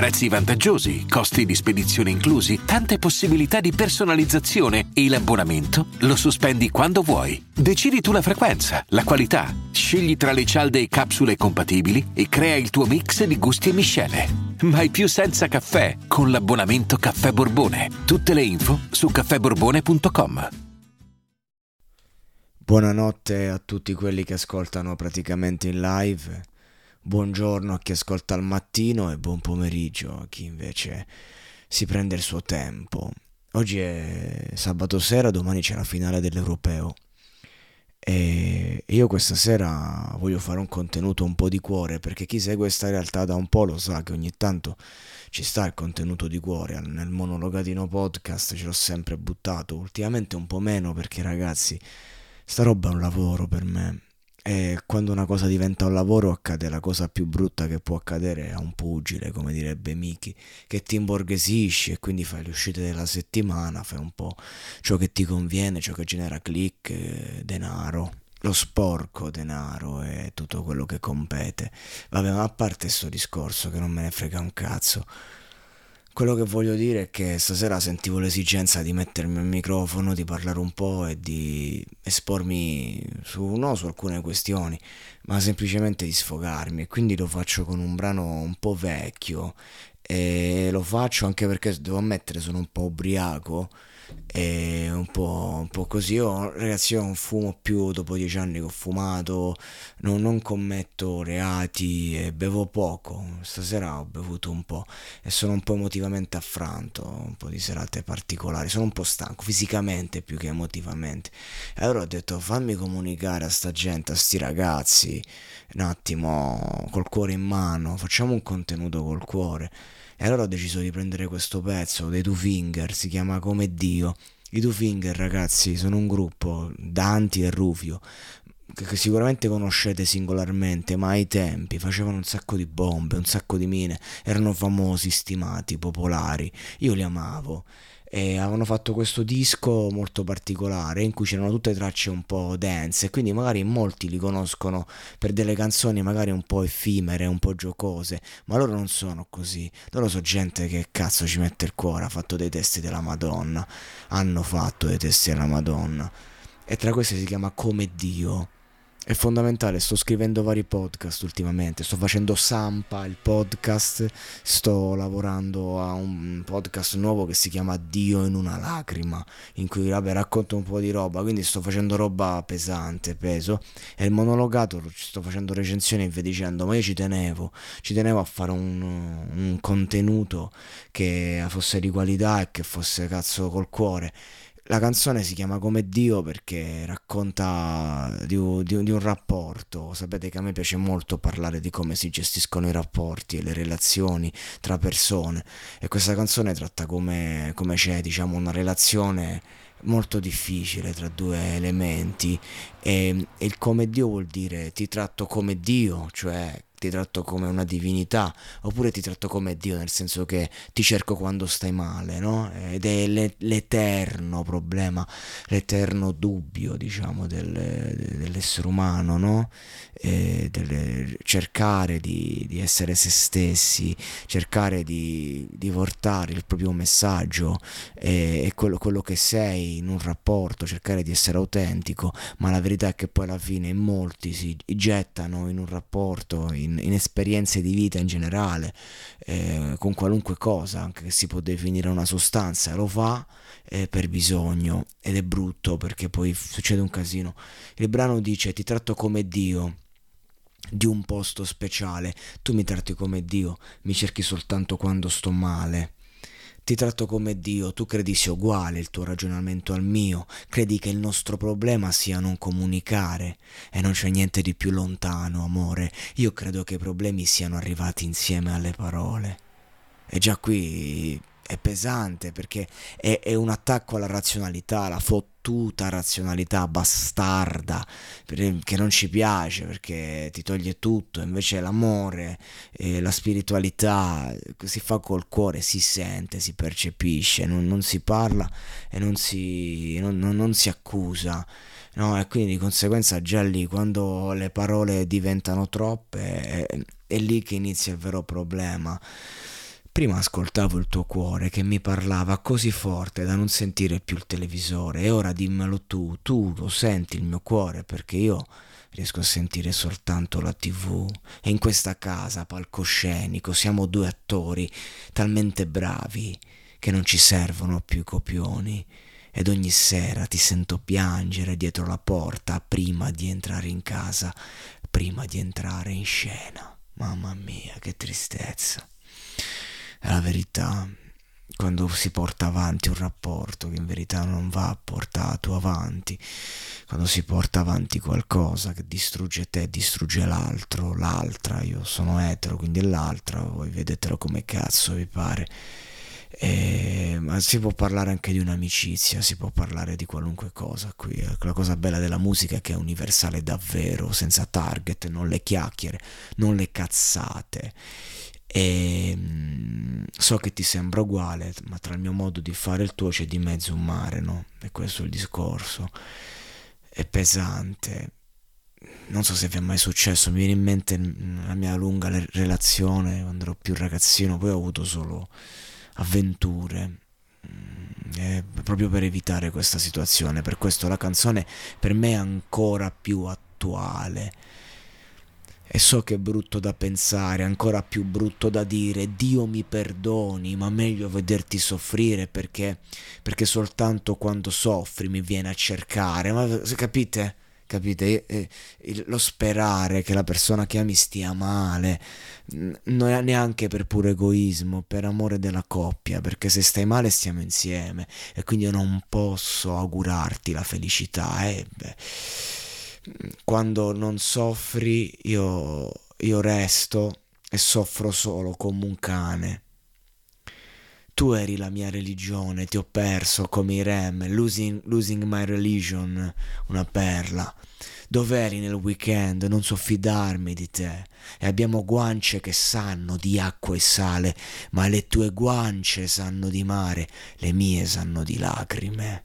Prezzi vantaggiosi, costi di spedizione inclusi, tante possibilità di personalizzazione e l'abbonamento lo sospendi quando vuoi. Decidi tu la frequenza, la qualità, scegli tra le cialde e capsule compatibili e crea il tuo mix di gusti e miscele. Mai più senza caffè con l'abbonamento Caffè Borbone. Tutte le info su caffèborbone.com. Buonanotte a tutti quelli che ascoltano praticamente in live. Buongiorno a chi ascolta al mattino e buon pomeriggio a chi invece si prende il suo tempo. Oggi è sabato sera, domani c'è la finale dell'Europeo. E io questa sera voglio fare un contenuto un po' di cuore perché chi segue questa realtà da un po' lo sa che ogni tanto ci sta il contenuto di cuore. Nel monologatino podcast ce l'ho sempre buttato, ultimamente un po' meno perché ragazzi sta roba è un lavoro per me. E quando una cosa diventa un lavoro accade la cosa più brutta che può accadere a un pugile, come direbbe Miki, che ti imborghesisci e quindi fai le uscite della settimana, fai un po' ciò che ti conviene, ciò che genera click, eh, denaro, lo sporco denaro e tutto quello che compete. Vabbè, ma a parte questo discorso che non me ne frega un cazzo. Quello che voglio dire è che stasera sentivo l'esigenza di mettermi al microfono, di parlare un po' e di espormi su, no, su alcune questioni, ma semplicemente di sfogarmi. E quindi lo faccio con un brano un po' vecchio e lo faccio anche perché devo ammettere sono un po' ubriaco e un po', un po', così. Io, ragazzi, io non fumo più dopo dieci anni che ho fumato, non, non, commetto reati e bevo poco. Stasera ho bevuto un po' e sono un po' emotivamente affranto, un po' di serate particolari. Sono un po' stanco fisicamente più che emotivamente. E allora ho detto fammi comunicare a sta gente, a sti ragazzi, un attimo, col cuore in mano, facciamo un contenuto col cuore. E allora ho deciso di prendere questo pezzo dei Two Finger, si chiama Come Dio. I Two Finger, ragazzi, sono un gruppo, Danti e Rufio, che sicuramente conoscete singolarmente, ma ai tempi facevano un sacco di bombe, un sacco di mine, erano famosi, stimati, popolari. Io li amavo e avevano fatto questo disco molto particolare in cui c'erano tutte tracce un po' dance e quindi magari molti li conoscono per delle canzoni magari un po' effimere, un po' giocose, ma loro non sono così, loro sono gente che cazzo ci mette il cuore, ha fatto dei testi della Madonna, hanno fatto dei testi della Madonna. E tra questi si chiama Come Dio è fondamentale, sto scrivendo vari podcast ultimamente, sto facendo Sampa, il podcast, sto lavorando a un podcast nuovo che si chiama Dio in una lacrima, in cui vabbè, racconto un po' di roba, quindi sto facendo roba pesante, peso, e il monologato sto facendo recensioni e via dicendo, ma io ci tenevo, ci tenevo a fare un, un contenuto che fosse di qualità e che fosse cazzo col cuore la canzone si chiama Come Dio perché racconta di di, di un, rapporto. Sapete che a me piace molto parlare di come si gestiscono i rapporti e le relazioni tra persone. E questa canzone tratta come, come c'è, diciamo, una relazione molto difficile tra due elementi. E, e il come Dio vuol dire ti tratto come Dio, cioè ti tratto come una divinità, oppure ti tratto come Dio, nel senso che ti cerco quando stai male, no? Ed è l'eterno problema, l'eterno dubbio, diciamo, del, dell'essere umano, no? Del, cercare di, di, essere se stessi, cercare di, di portare il proprio messaggio e, e quello, quello che sei in un rapporto, cercare di essere autentico, ma la verità è che poi alla fine in molti si gettano in un rapporto, in in, in esperienze di vita in generale, eh, con qualunque cosa, anche che si può definire una sostanza, lo fa eh, per bisogno ed è brutto perché poi succede un casino. Il brano dice ti tratto come Dio di un posto speciale, tu mi tratti come Dio, mi cerchi soltanto quando sto male. Ti tratto come Dio, tu credi sia uguale il tuo ragionamento al mio, credi che il nostro problema sia non comunicare e non c'è niente di più lontano, amore. Io credo che i problemi siano arrivati insieme alle parole. E già qui è pesante perché è, è, un attacco alla razionalità, la fottuta razionalità bastarda che non ci piace perché ti toglie tutto, invece l'amore, eh, la spiritualità si fa col cuore, si sente, si percepisce, non, non si parla e non si, non, non si accusa. No, e quindi di conseguenza già lì quando le parole diventano troppe è, è lì che inizia il vero problema. Prima ascoltavo il tuo cuore che mi parlava così forte da non sentire più il televisore e ora dimmelo tu, tu lo senti il mio cuore perché io riesco a sentire soltanto la tv e in questa casa palcoscenico siamo due attori talmente bravi che non ci servono più copioni ed ogni sera ti sento piangere dietro la porta prima di entrare in casa, prima di entrare in scena. Mamma mia, che tristezza. È la verità, quando si porta avanti un rapporto che in verità non va portato avanti, quando si porta avanti qualcosa che distrugge te, distrugge l'altro, l'altra, io sono etero, quindi l'altra, voi vedetelo come cazzo vi pare. E, ma si può parlare anche di un'amicizia, si può parlare di qualunque cosa qui. La cosa bella della musica è che è universale davvero, senza target, non le chiacchiere, non le cazzate e mm, so che ti sembra uguale, ma tra il mio modo di fare e il tuo c'è di mezzo un mare, no? E questo è il discorso. È pesante. Non so se vi è mai successo, mi viene in mente la mia lunga relazione quando ero più ragazzino, poi ho avuto solo avventure. Eh, proprio per evitare questa situazione, per questo la canzone per me è ancora più attuale e so che è brutto da pensare, ancora più brutto da dire, Dio mi perdoni, ma meglio vederti soffrire perché, perché soltanto quando soffri mi viene a cercare. Ma capite? Capite? lo sperare che la persona che ami stia male, non è neanche per puro egoismo, per amore della coppia, perché se stai male stiamo insieme e quindi io non posso augurarti la felicità. Eh, beh quando non soffri io, io resto e soffro solo come un cane. Tu eri la mia religione, ti ho perso come i rem, losing, losing my religion, una perla. Dov'eri nel weekend? Non so fidarmi di te. E abbiamo guance che sanno di acqua e sale, ma le tue guance sanno di mare, le mie sanno di lacrime.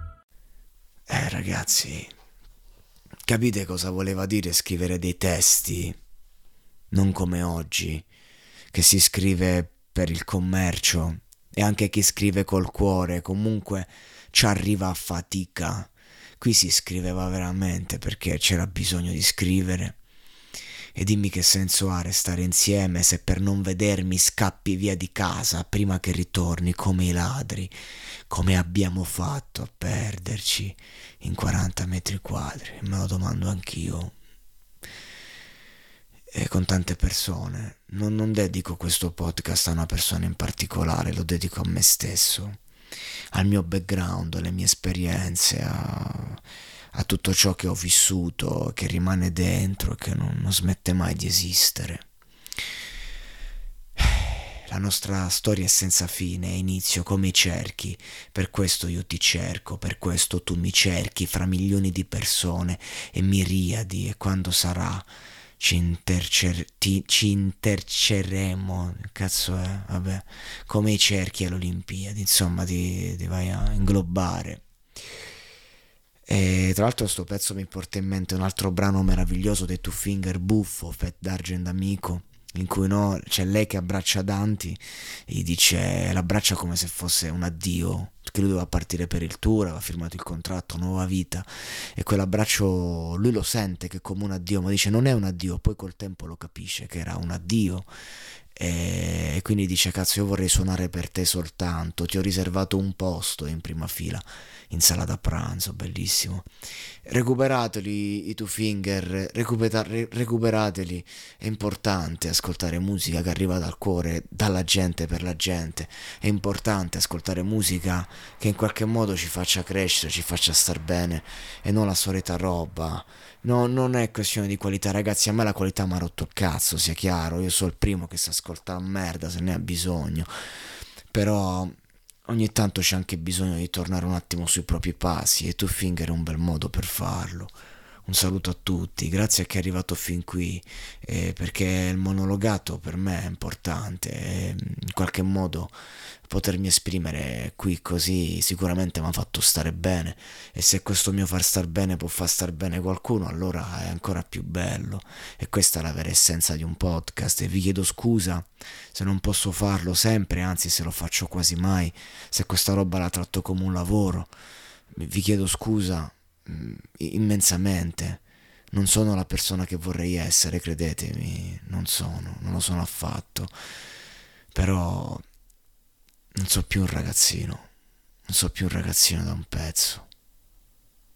Ragazzi, capite cosa voleva dire scrivere dei testi? Non come oggi, che si scrive per il commercio e anche chi scrive col cuore comunque ci arriva a fatica. Qui si scriveva veramente perché c'era bisogno di scrivere. E dimmi che senso ha restare insieme se per non vedermi scappi via di casa prima che ritorni come i ladri come abbiamo fatto a perderci in 40 metri quadri? Me lo domando anch'io. E con tante persone. Non, non dedico questo podcast a una persona in particolare, lo dedico a me stesso, al mio background, alle mie esperienze, a, a tutto ciò che ho vissuto, che rimane dentro, che non, non smette mai di esistere. Nostra storia è senza fine, inizio come i cerchi. Per questo io ti cerco, per questo tu mi cerchi fra milioni di persone e miriadi e quando sarà ci, intercer- ti, ci interceremo, cazzo è, vabbè, come i cerchi alle Olimpiadi, insomma ti, ti vai a inglobare. E tra l'altro sto pezzo mi porta in mente un altro brano meraviglioso dei Two Finger Buffo, Fat D'Argent Amico, in cui no, c'è lei che abbraccia Dante e gli dice l'abbraccia come se fosse un addio perché lui doveva partire per il tour aveva firmato il contratto nuova vita e quell'abbraccio lui lo sente che è come un addio ma dice non è un addio poi col tempo lo capisce che era un addio e quindi dice cazzo io vorrei suonare per te soltanto, ti ho riservato un posto in prima fila in sala da pranzo, bellissimo. Recuperateli i Two Finger, recupera- recuperateli, è importante ascoltare musica che arriva dal cuore, dalla gente per la gente, è importante ascoltare musica che in qualche modo ci faccia crescere, ci faccia star bene e non la solita roba. No, non è questione di qualità, ragazzi, a me la qualità mi ha rotto il cazzo, sia chiaro, io sono il primo che si ascolta la merda se ne ha bisogno. Però ogni tanto c'è anche bisogno di tornare un attimo sui propri passi e Two Finger è un bel modo per farlo. Un saluto a tutti, grazie a chi è arrivato fin qui, eh, perché il monologato per me è importante, e in qualche modo potermi esprimere qui così sicuramente mi ha fatto stare bene e se questo mio far star bene può far star bene qualcuno allora è ancora più bello. E questa è la vera essenza di un podcast e vi chiedo scusa se non posso farlo sempre anzi se lo faccio quasi mai se questa roba la tratto come un lavoro. Vi chiedo scusa immensamente non sono la persona che vorrei essere credetemi non sono non lo sono affatto però non so più un ragazzino, non so più un ragazzino da un pezzo.